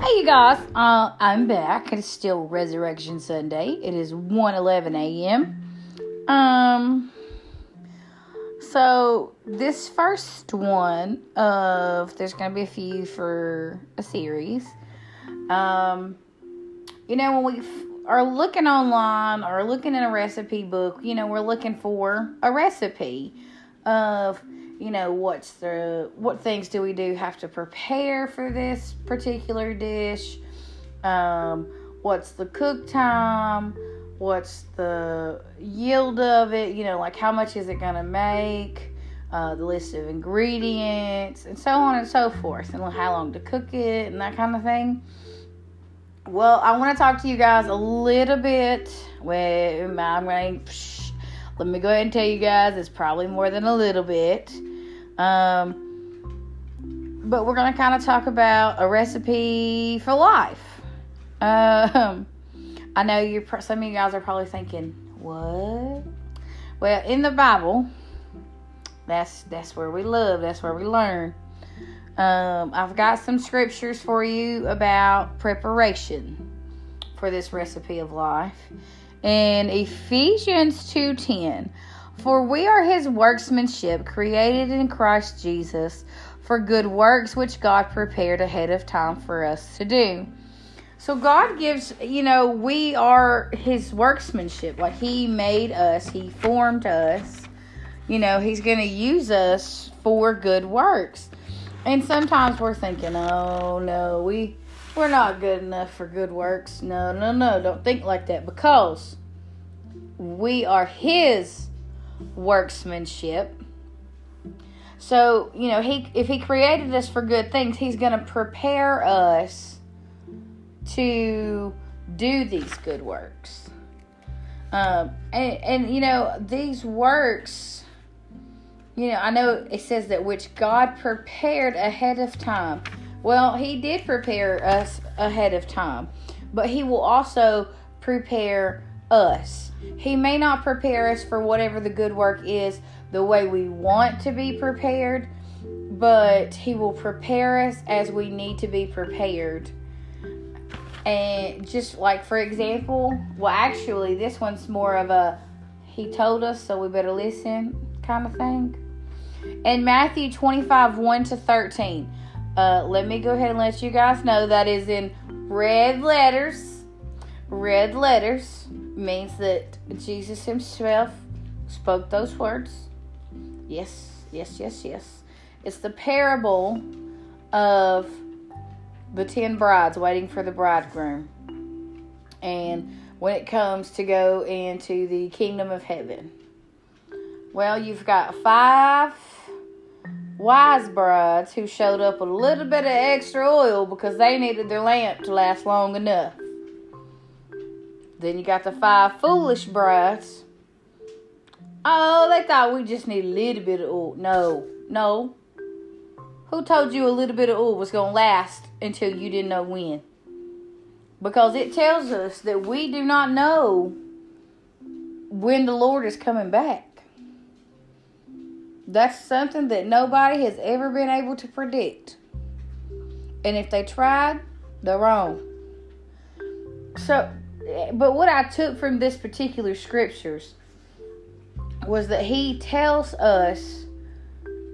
Hey you guys, uh, I'm back. It's still Resurrection Sunday. It is 1:11 a.m. Um, so this first one of there's gonna be a few for a series. Um, you know when we are looking online or looking in a recipe book, you know we're looking for a recipe of you know what's the what things do we do have to prepare for this particular dish? Um, what's the cook time? What's the yield of it? You know like how much is it going to make? Uh, the list of ingredients and so on and so forth and how long to cook it and that kind of thing. Well i want to talk to you guys a little bit well i'm going let me go ahead and tell you guys it's probably more than a little bit um, but we're going to kind of talk about a recipe for life. Um, I know you some of you guys are probably thinking, "What?" Well, in the Bible, that's that's where we live. That's where we learn. Um, I've got some scriptures for you about preparation for this recipe of life. In Ephesians 2:10, for we are his workmanship, created in Christ Jesus for good works which God prepared ahead of time for us to do. So God gives, you know, we are his workmanship. Like he made us, he formed us. You know, he's going to use us for good works. And sometimes we're thinking, "Oh, no, we we're not good enough for good works." No, no, no, don't think like that because we are his workmanship. So, you know, he if he created us for good things, he's going to prepare us to do these good works. Um, and, and you know, these works, you know, I know it says that which God prepared ahead of time. Well, he did prepare us ahead of time, but he will also prepare us. He may not prepare us for whatever the good work is the way we want to be prepared, but He will prepare us as we need to be prepared. And just like, for example, well, actually, this one's more of a He told us, so we better listen kind of thing. In Matthew 25 1 to 13, uh, let me go ahead and let you guys know that is in red letters. Red letters means that Jesus himself spoke those words. Yes, yes, yes, yes. It's the parable of the ten brides waiting for the bridegroom. And when it comes to go into the kingdom of heaven. Well, you've got five wise brides who showed up a little bit of extra oil because they needed their lamp to last long enough. Then you got the five foolish brides. Oh, they thought we just need a little bit of oil. No, no. Who told you a little bit of oil was going to last until you didn't know when? Because it tells us that we do not know when the Lord is coming back. That's something that nobody has ever been able to predict. And if they tried, they're wrong. So eh, but what I took from this particular scriptures was that he tells us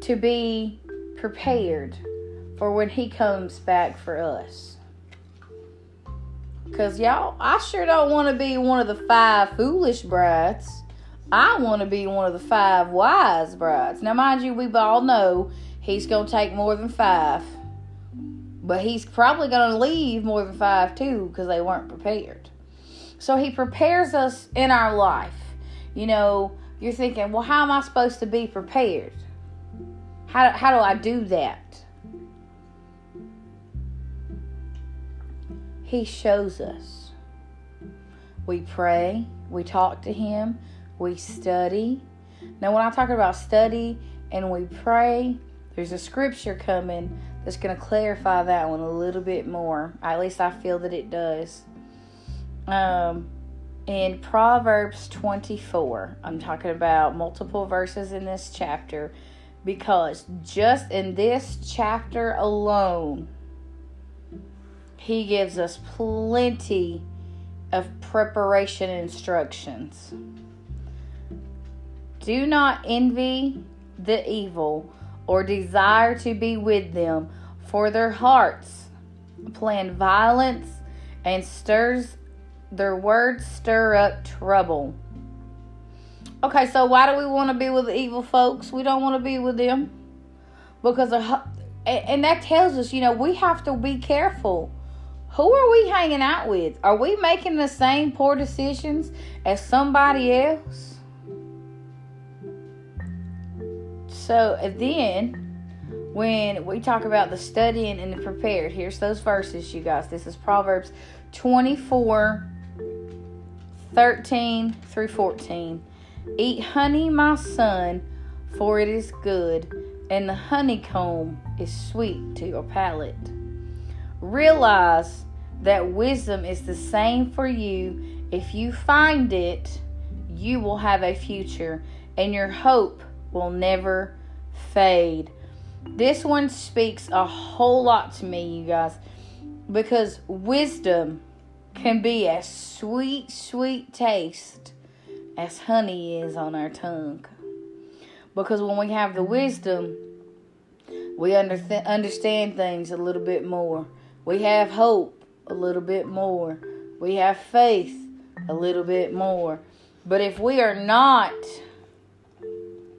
to be prepared for when he comes back for us. Because, y'all, I sure don't want to be one of the five foolish brides. I want to be one of the five wise brides. Now, mind you, we all know he's going to take more than five. But he's probably going to leave more than five, too, because they weren't prepared. So he prepares us in our life. You know, you're thinking, well, how am I supposed to be prepared? How, how do I do that? He shows us. We pray, we talk to Him, we study. Now, when I talk about study and we pray, there's a scripture coming that's going to clarify that one a little bit more. At least I feel that it does um, in Proverbs 24. I'm talking about multiple verses in this chapter because just in this chapter alone, he gives us plenty of preparation instructions. Do not envy the evil or desire to be with them, for their hearts plan violence and stirs their words stir up trouble. Okay, so why do we want to be with the evil folks? We don't want to be with them because and that tells us, you know, we have to be careful. Who are we hanging out with? Are we making the same poor decisions as somebody else? So then, when we talk about the studying and the prepared, here's those verses, you guys. This is Proverbs 24 13 through 14. Eat honey, my son, for it is good, and the honeycomb is sweet to your palate. Realize that wisdom is the same for you. If you find it, you will have a future, and your hope will never fade. This one speaks a whole lot to me, you guys, because wisdom can be as sweet, sweet taste as honey is on our tongue. Because when we have the wisdom, we under- understand things a little bit more. We have hope a little bit more. We have faith a little bit more. But if we are not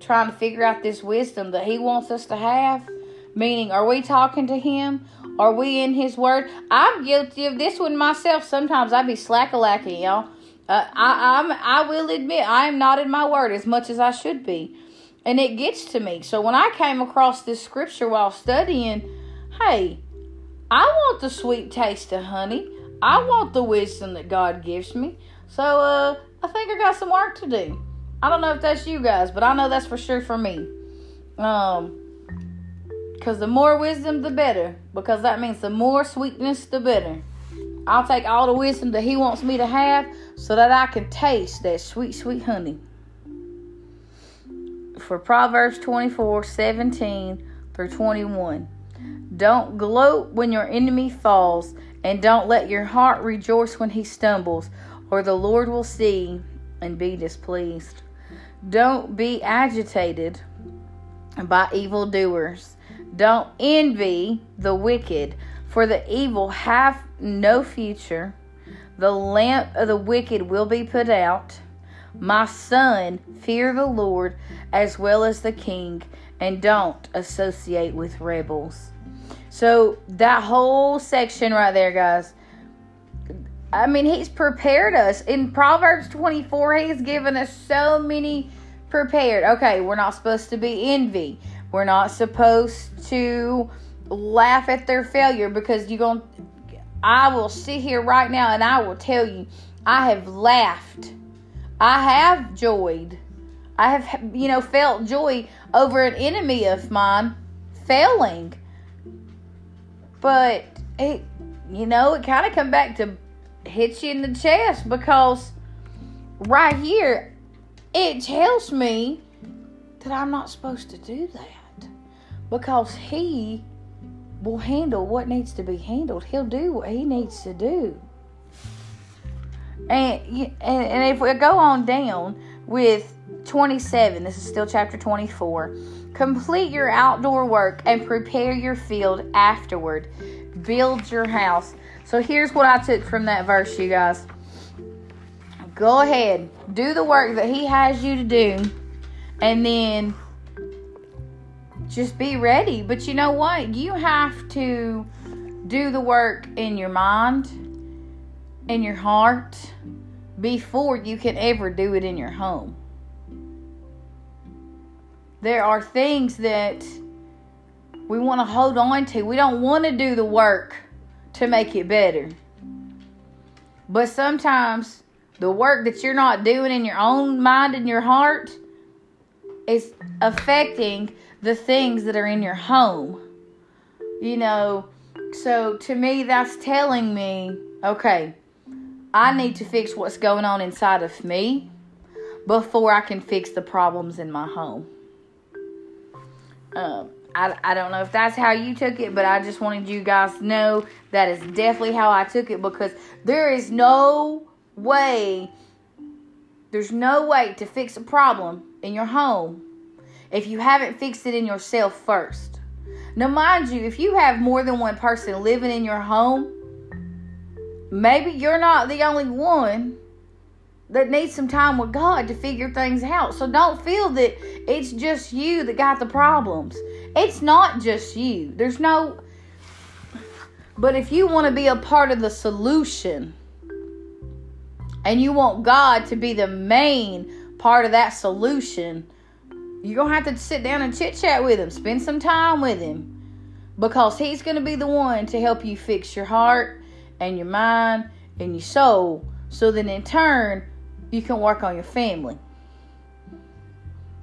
trying to figure out this wisdom that He wants us to have, meaning, are we talking to Him? Are we in His Word? I'm guilty of this one myself. Sometimes I be slack a lacking, y'all. Uh, I, I'm, I will admit, I am not in my Word as much as I should be. And it gets to me. So when I came across this scripture while studying, hey, I want the sweet taste of honey. I want the wisdom that God gives me. So uh, I think I got some work to do. I don't know if that's you guys, but I know that's for sure for me. Um, because the more wisdom, the better. Because that means the more sweetness, the better. I'll take all the wisdom that He wants me to have so that I can taste that sweet, sweet honey. For Proverbs 24 17 through 21. Don't gloat when your enemy falls, and don't let your heart rejoice when he stumbles, or the Lord will see and be displeased. Don't be agitated by evildoers. Don't envy the wicked, for the evil have no future. The lamp of the wicked will be put out. My son, fear the Lord as well as the king, and don't associate with rebels. So, that whole section right there, guys, I mean, he's prepared us. In Proverbs 24, he's given us so many prepared. Okay, we're not supposed to be envy. We're not supposed to laugh at their failure because you're going. I will sit here right now and I will tell you, I have laughed. I have joyed. I have, you know, felt joy over an enemy of mine failing. But it, you know, it kind of come back to hit you in the chest because right here it tells me that I'm not supposed to do that because he will handle what needs to be handled. He'll do what he needs to do. And and, and if we go on down with 27, this is still chapter 24. Complete your outdoor work and prepare your field afterward. Build your house. So here's what I took from that verse, you guys. Go ahead, do the work that He has you to do, and then just be ready. But you know what? You have to do the work in your mind, in your heart, before you can ever do it in your home. There are things that we want to hold on to. We don't want to do the work to make it better. But sometimes the work that you're not doing in your own mind and your heart is affecting the things that are in your home. You know, so to me, that's telling me, okay, I need to fix what's going on inside of me before I can fix the problems in my home. Um, I, I don't know if that's how you took it, but I just wanted you guys to know that is definitely how I took it because there is no way, there's no way to fix a problem in your home if you haven't fixed it in yourself first. Now, mind you, if you have more than one person living in your home, maybe you're not the only one that needs some time with God to figure things out. So don't feel that it's just you that got the problems. It's not just you. There's no. But if you want to be a part of the solution and you want God to be the main part of that solution, you're going to have to sit down and chit chat with Him, spend some time with Him. Because He's going to be the one to help you fix your heart and your mind and your soul. So then in turn, you can work on your family.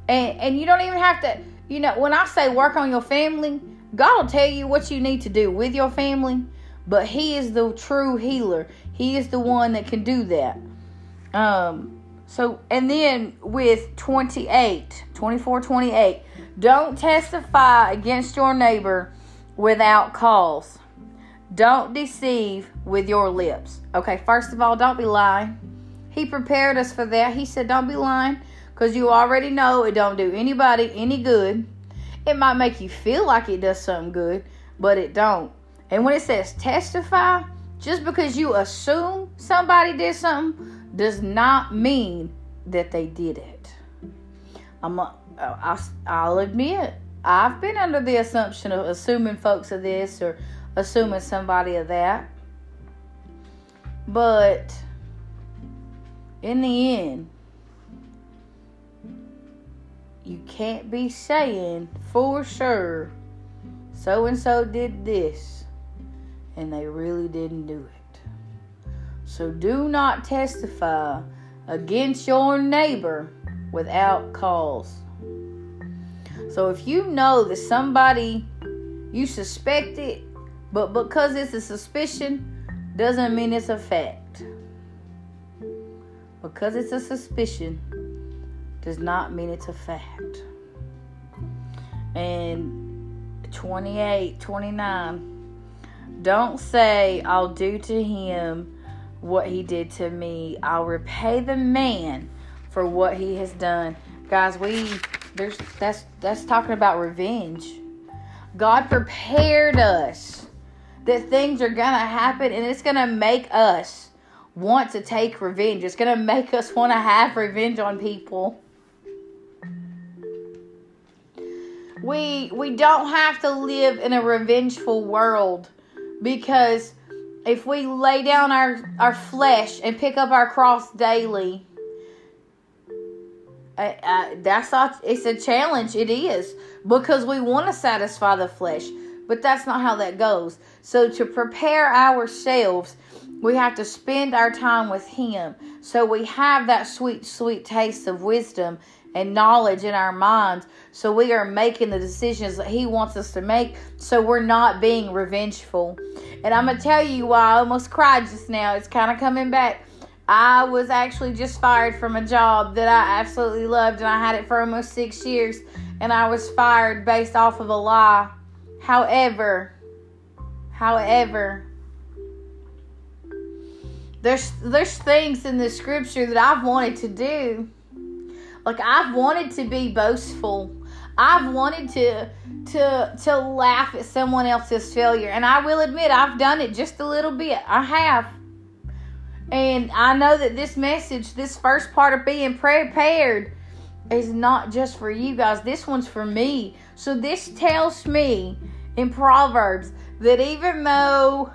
And and you don't even have to, you know, when I say work on your family, God will tell you what you need to do with your family, but he is the true healer. He is the one that can do that. Um so and then with 28, 24 28, don't testify against your neighbor without cause. Don't deceive with your lips. Okay, first of all, don't be lying. He prepared us for that. He said, Don't be lying because you already know it don't do anybody any good. It might make you feel like it does something good, but it don't. And when it says testify, just because you assume somebody did something does not mean that they did it. I'm a, I, I'll admit, I've been under the assumption of assuming folks of this or assuming somebody of that. But in the end, you can't be saying for sure so and so did this and they really didn't do it. So do not testify against your neighbor without cause. So if you know that somebody you suspect it, but because it's a suspicion doesn't mean it's a fact because it's a suspicion does not mean it's a fact. And 28, 29, don't say, I'll do to him what he did to me. I'll repay the man for what he has done. Guys, we there's that's that's talking about revenge. God prepared us that things are gonna happen and it's gonna make us want to take revenge. It's going to make us want to have revenge on people. We we don't have to live in a revengeful world because if we lay down our our flesh and pick up our cross daily, uh, uh, that's not. It's a challenge. It is because we want to satisfy the flesh, but that's not how that goes. So to prepare ourselves we have to spend our time with Him so we have that sweet, sweet taste of wisdom and knowledge in our minds. So we are making the decisions that He wants us to make so we're not being revengeful. And I'm going to tell you why I almost cried just now. It's kind of coming back. I was actually just fired from a job that I absolutely loved, and I had it for almost six years, and I was fired based off of a lie. However, however, there's there's things in the scripture that I've wanted to do. Like I've wanted to be boastful. I've wanted to to to laugh at someone else's failure. And I will admit I've done it just a little bit. I have. And I know that this message, this first part of being prepared, is not just for you guys. This one's for me. So this tells me in Proverbs that even though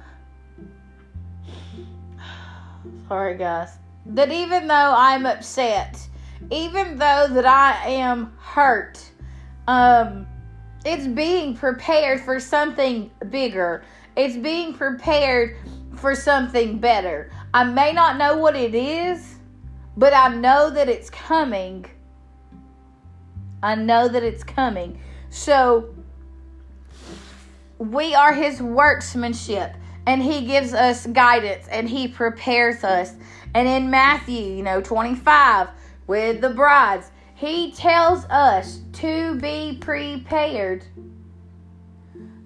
Sorry, guys. That even though I'm upset, even though that I am hurt, um, it's being prepared for something bigger. It's being prepared for something better. I may not know what it is, but I know that it's coming. I know that it's coming. So, we are his workmanship and he gives us guidance and he prepares us. And in Matthew, you know, 25 with the brides, he tells us to be prepared.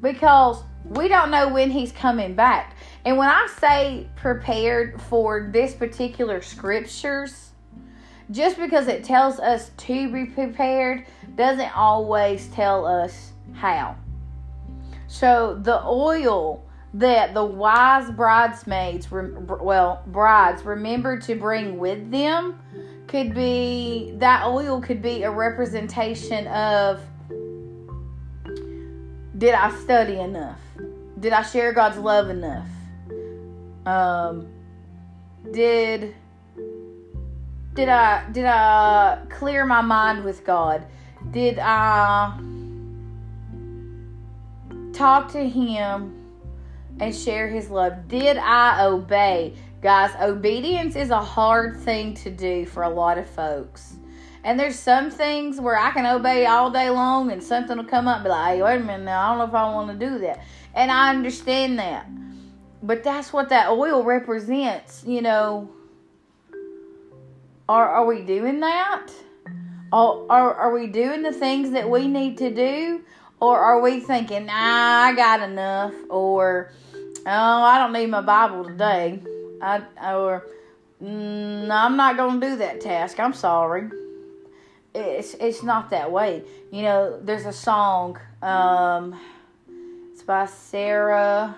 because we don't know when he's coming back. And when I say prepared for this particular scriptures, just because it tells us to be prepared doesn't always tell us how. So the oil that the wise bridesmaids, well, brides remembered to bring with them could be that oil could be a representation of did I study enough? Did I share God's love enough? Um, did did I did I clear my mind with God? Did I talk to him and share his love? Did I obey? Guys, obedience is a hard thing to do for a lot of folks. And there's some things where I can obey all day long and something will come up and be like, hey, wait a minute now, I don't know if I want to do that. And I understand that. But that's what that oil represents, you know. Are, are we doing that? Are, are, are we doing the things that we need to do? Or are we thinking, nah, I got enough? Or, oh, I don't need my Bible today. I, or, mm, I'm not going to do that task. I'm sorry. It's, it's not that way. You know, there's a song, um, it's by Sarah.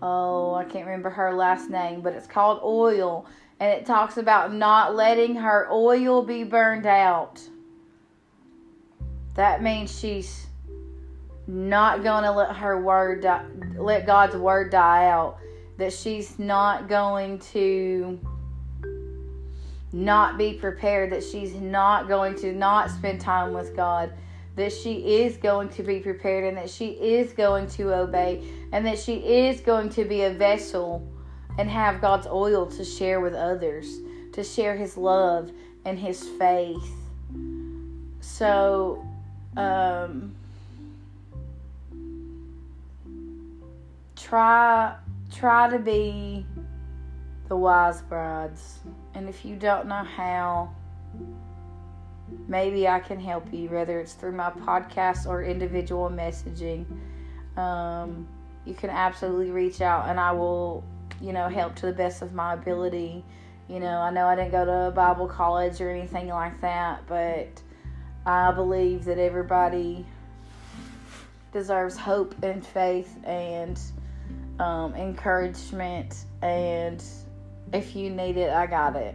Oh, I can't remember her last name, but it's called Oil. And it talks about not letting her oil be burned out. That means she's not to let her word die, let God's word die out. That she's not going to not be prepared. That she's not going to not spend time with God. That she is going to be prepared and that she is going to obey and that she is going to be a vessel and have God's oil to share with others, to share His love and His faith. So, um, try try to be the wise brides. And if you don't know how, maybe I can help you, whether it's through my podcast or individual messaging. Um, you can absolutely reach out and I will, you know, help to the best of my ability. You know, I know I didn't go to Bible college or anything like that, but I believe that everybody deserves hope and faith and um, encouragement, and if you need it, I got it.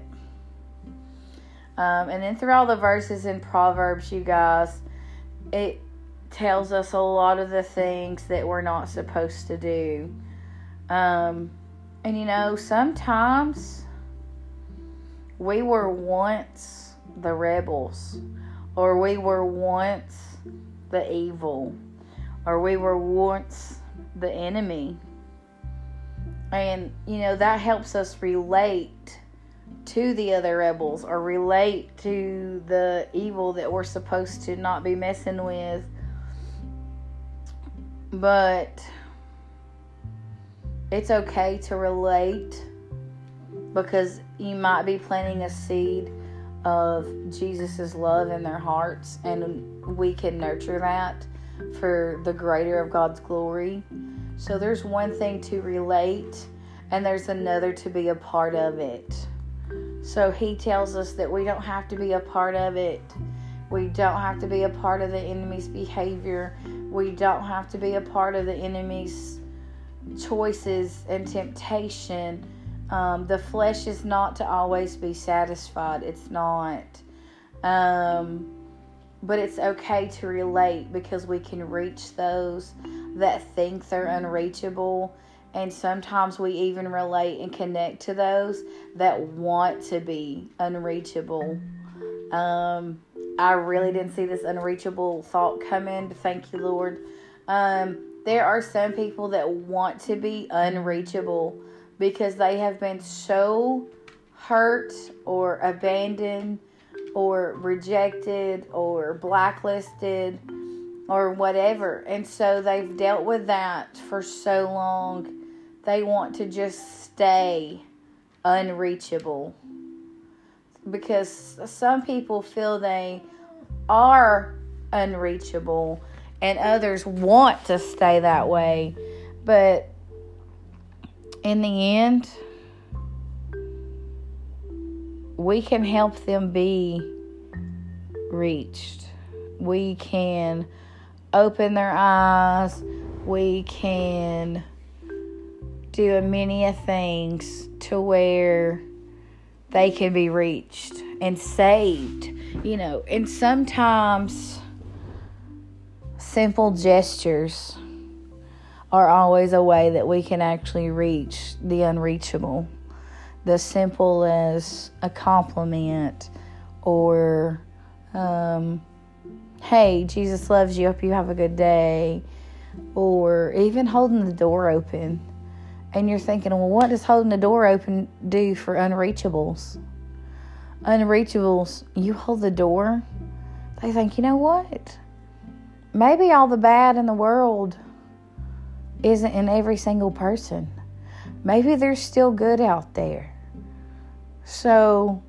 Um, and then through all the verses in Proverbs, you guys, it tells us a lot of the things that we're not supposed to do. Um, and you know, sometimes we were once the rebels, or we were once the evil, or we were once the enemy. And, you know, that helps us relate to the other rebels or relate to the evil that we're supposed to not be messing with. But it's okay to relate because you might be planting a seed of Jesus' love in their hearts, and we can nurture that for the greater of God's glory. So there's one thing to relate, and there's another to be a part of it. So he tells us that we don't have to be a part of it. We don't have to be a part of the enemy's behavior. We don't have to be a part of the enemy's choices and temptation. Um, the flesh is not to always be satisfied. It's not. Um, but it's okay to relate because we can reach those that think they're unreachable. And sometimes we even relate and connect to those that want to be unreachable. Um, I really didn't see this unreachable thought come in. Thank you, Lord. Um, there are some people that want to be unreachable because they have been so hurt or abandoned or rejected or blacklisted or whatever. And so they've dealt with that for so long, they want to just stay unreachable. Because some people feel they are unreachable and others want to stay that way. But in the end, we can help them be reached. We can open their eyes. We can do many things to where they can be reached and saved. You know, and sometimes simple gestures are always a way that we can actually reach the unreachable. The simple as a compliment or, um, hey, Jesus loves you, hope you have a good day, or even holding the door open. And you're thinking, well, what does holding the door open do for unreachables? Unreachables, you hold the door, they think, you know what? Maybe all the bad in the world isn't in every single person. Maybe there's still good out there. So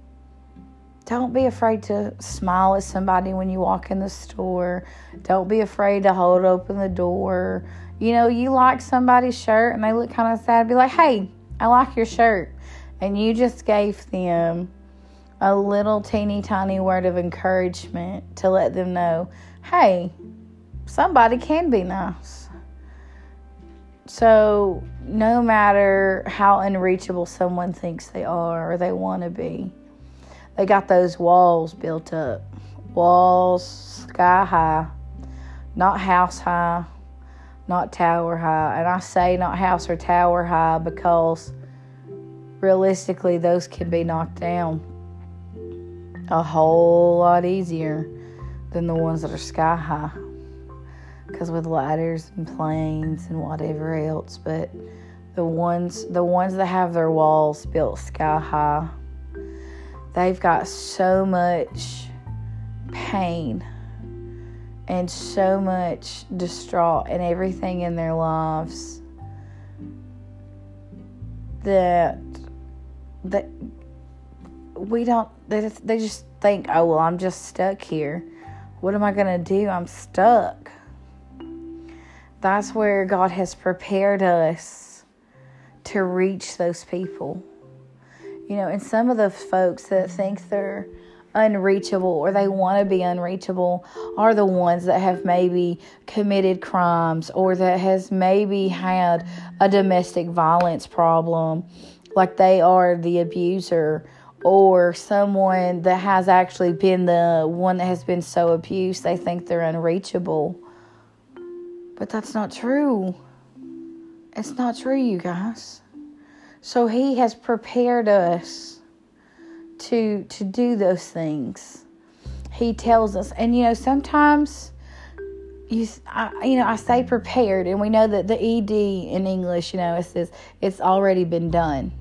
don't be afraid to smile at somebody when you walk in the store. Don't be afraid to hold open the door. You know, you like somebody's shirt and they look kind of sad, be like, hey, I like your shirt. And you just gave them a little teeny tiny word of encouragement to let them know, hey, somebody can be nice. So, no matter how unreachable someone thinks they are or they want to be, they got those walls built up. Walls sky high, not house high, not tower high. And I say not house or tower high because realistically, those can be knocked down a whole lot easier than the ones that are sky high because with ladders and planes and whatever else but the ones the ones that have their walls built sky high they've got so much pain and so much distraught and everything in their lives that that we don't they just, they just think oh well I'm just stuck here. What am I going to do? I'm stuck that's where God has prepared us to reach those people. You know, and some of the folks that think they're unreachable or they want to be unreachable are the ones that have maybe committed crimes or that has maybe had a domestic violence problem like they are the abuser or someone that has actually been the one that has been so abused they think they're unreachable but that's not true. It's not true, you guys. So he has prepared us to to do those things. He tells us, and you know, sometimes you I, you know, I say prepared, and we know that the ed in English, you know, it says it's already been done.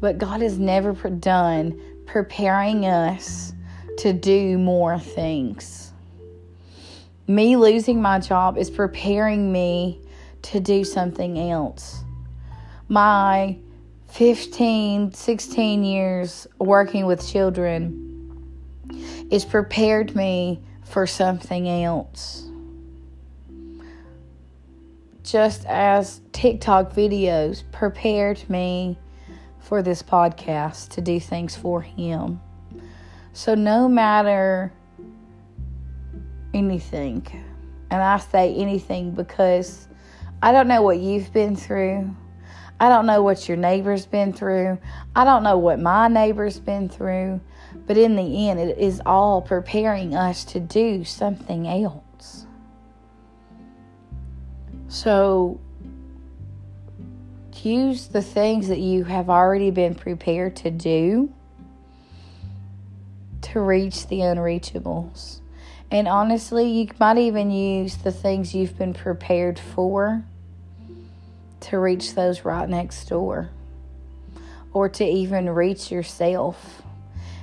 But God has never done preparing us to do more things me losing my job is preparing me to do something else. My 15, 16 years working with children is prepared me for something else. Just as TikTok videos prepared me for this podcast to do things for Him. So, no matter anything. And I say anything because I don't know what you've been through. I don't know what your neighbor's been through. I don't know what my neighbor's been through. But in the end, it is all preparing us to do something else. So use the things that you have already been prepared to do to reach the unreachables. And honestly, you might even use the things you've been prepared for to reach those right next door or to even reach yourself.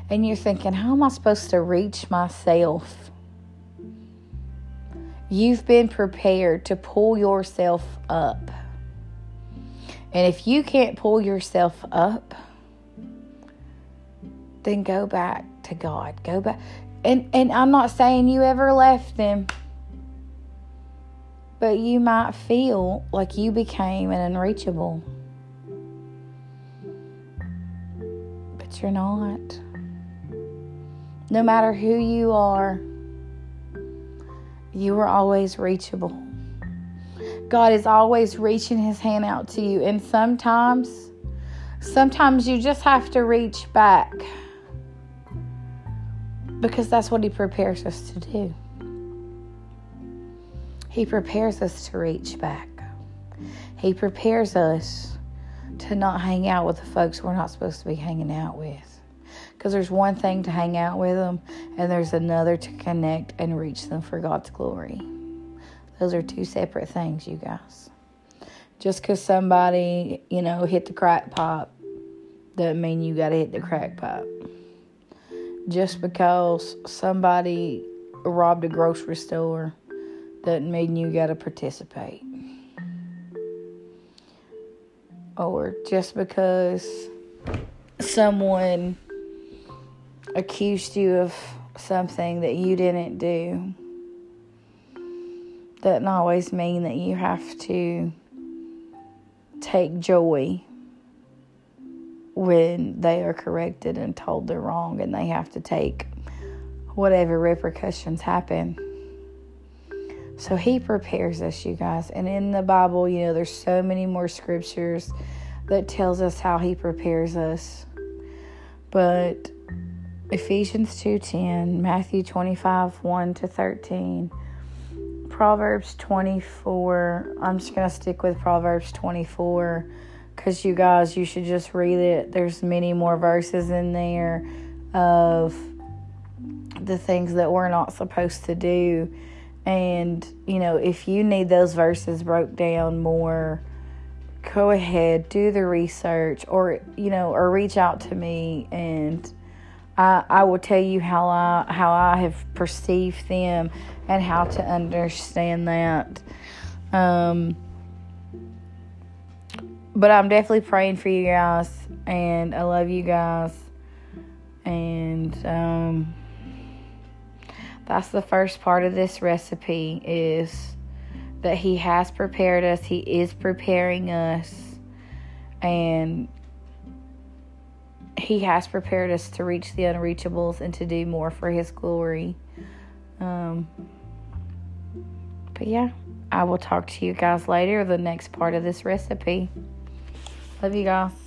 And you're thinking, how am I supposed to reach myself? You've been prepared to pull yourself up. And if you can't pull yourself up, then go back to God. Go back and and I'm not saying you ever left them. But you might feel like you became an unreachable. But you're not. No matter who you are, you are always reachable. God is always reaching his hand out to you. And sometimes, sometimes you just have to reach back because that's what he prepares us to do. He prepares us to reach back. He prepares us to not hang out with the folks we're not supposed to be hanging out with. Because there's one thing to hang out with them, and there's another to connect and reach them for God's glory. Those are two separate things, you guys. Just because somebody, you know, hit the crack pipe doesn't mean you got to hit the crack pipe. Just because somebody robbed a grocery store doesn't mean you got to participate. Or just because someone accused you of something that you didn't do doesn't always mean that you have to take joy when they are corrected and told they're wrong and they have to take whatever repercussions happen. So he prepares us, you guys. And in the Bible, you know, there's so many more scriptures that tells us how he prepares us. But Ephesians 2:10, Matthew 25, 1 to 13, Proverbs 24. I'm just going to stick with Proverbs 24 cuz you guys you should just read it. There's many more verses in there of the things that we're not supposed to do. And, you know, if you need those verses broke down more, go ahead, do the research or, you know, or reach out to me and I, I will tell you how I how I have perceived them and how to understand that. Um, but I'm definitely praying for you guys, and I love you guys, and um, that's the first part of this recipe is that He has prepared us. He is preparing us, and he has prepared us to reach the unreachables and to do more for His glory. Um, but yeah, I will talk to you guys later, the next part of this recipe. Love you guys.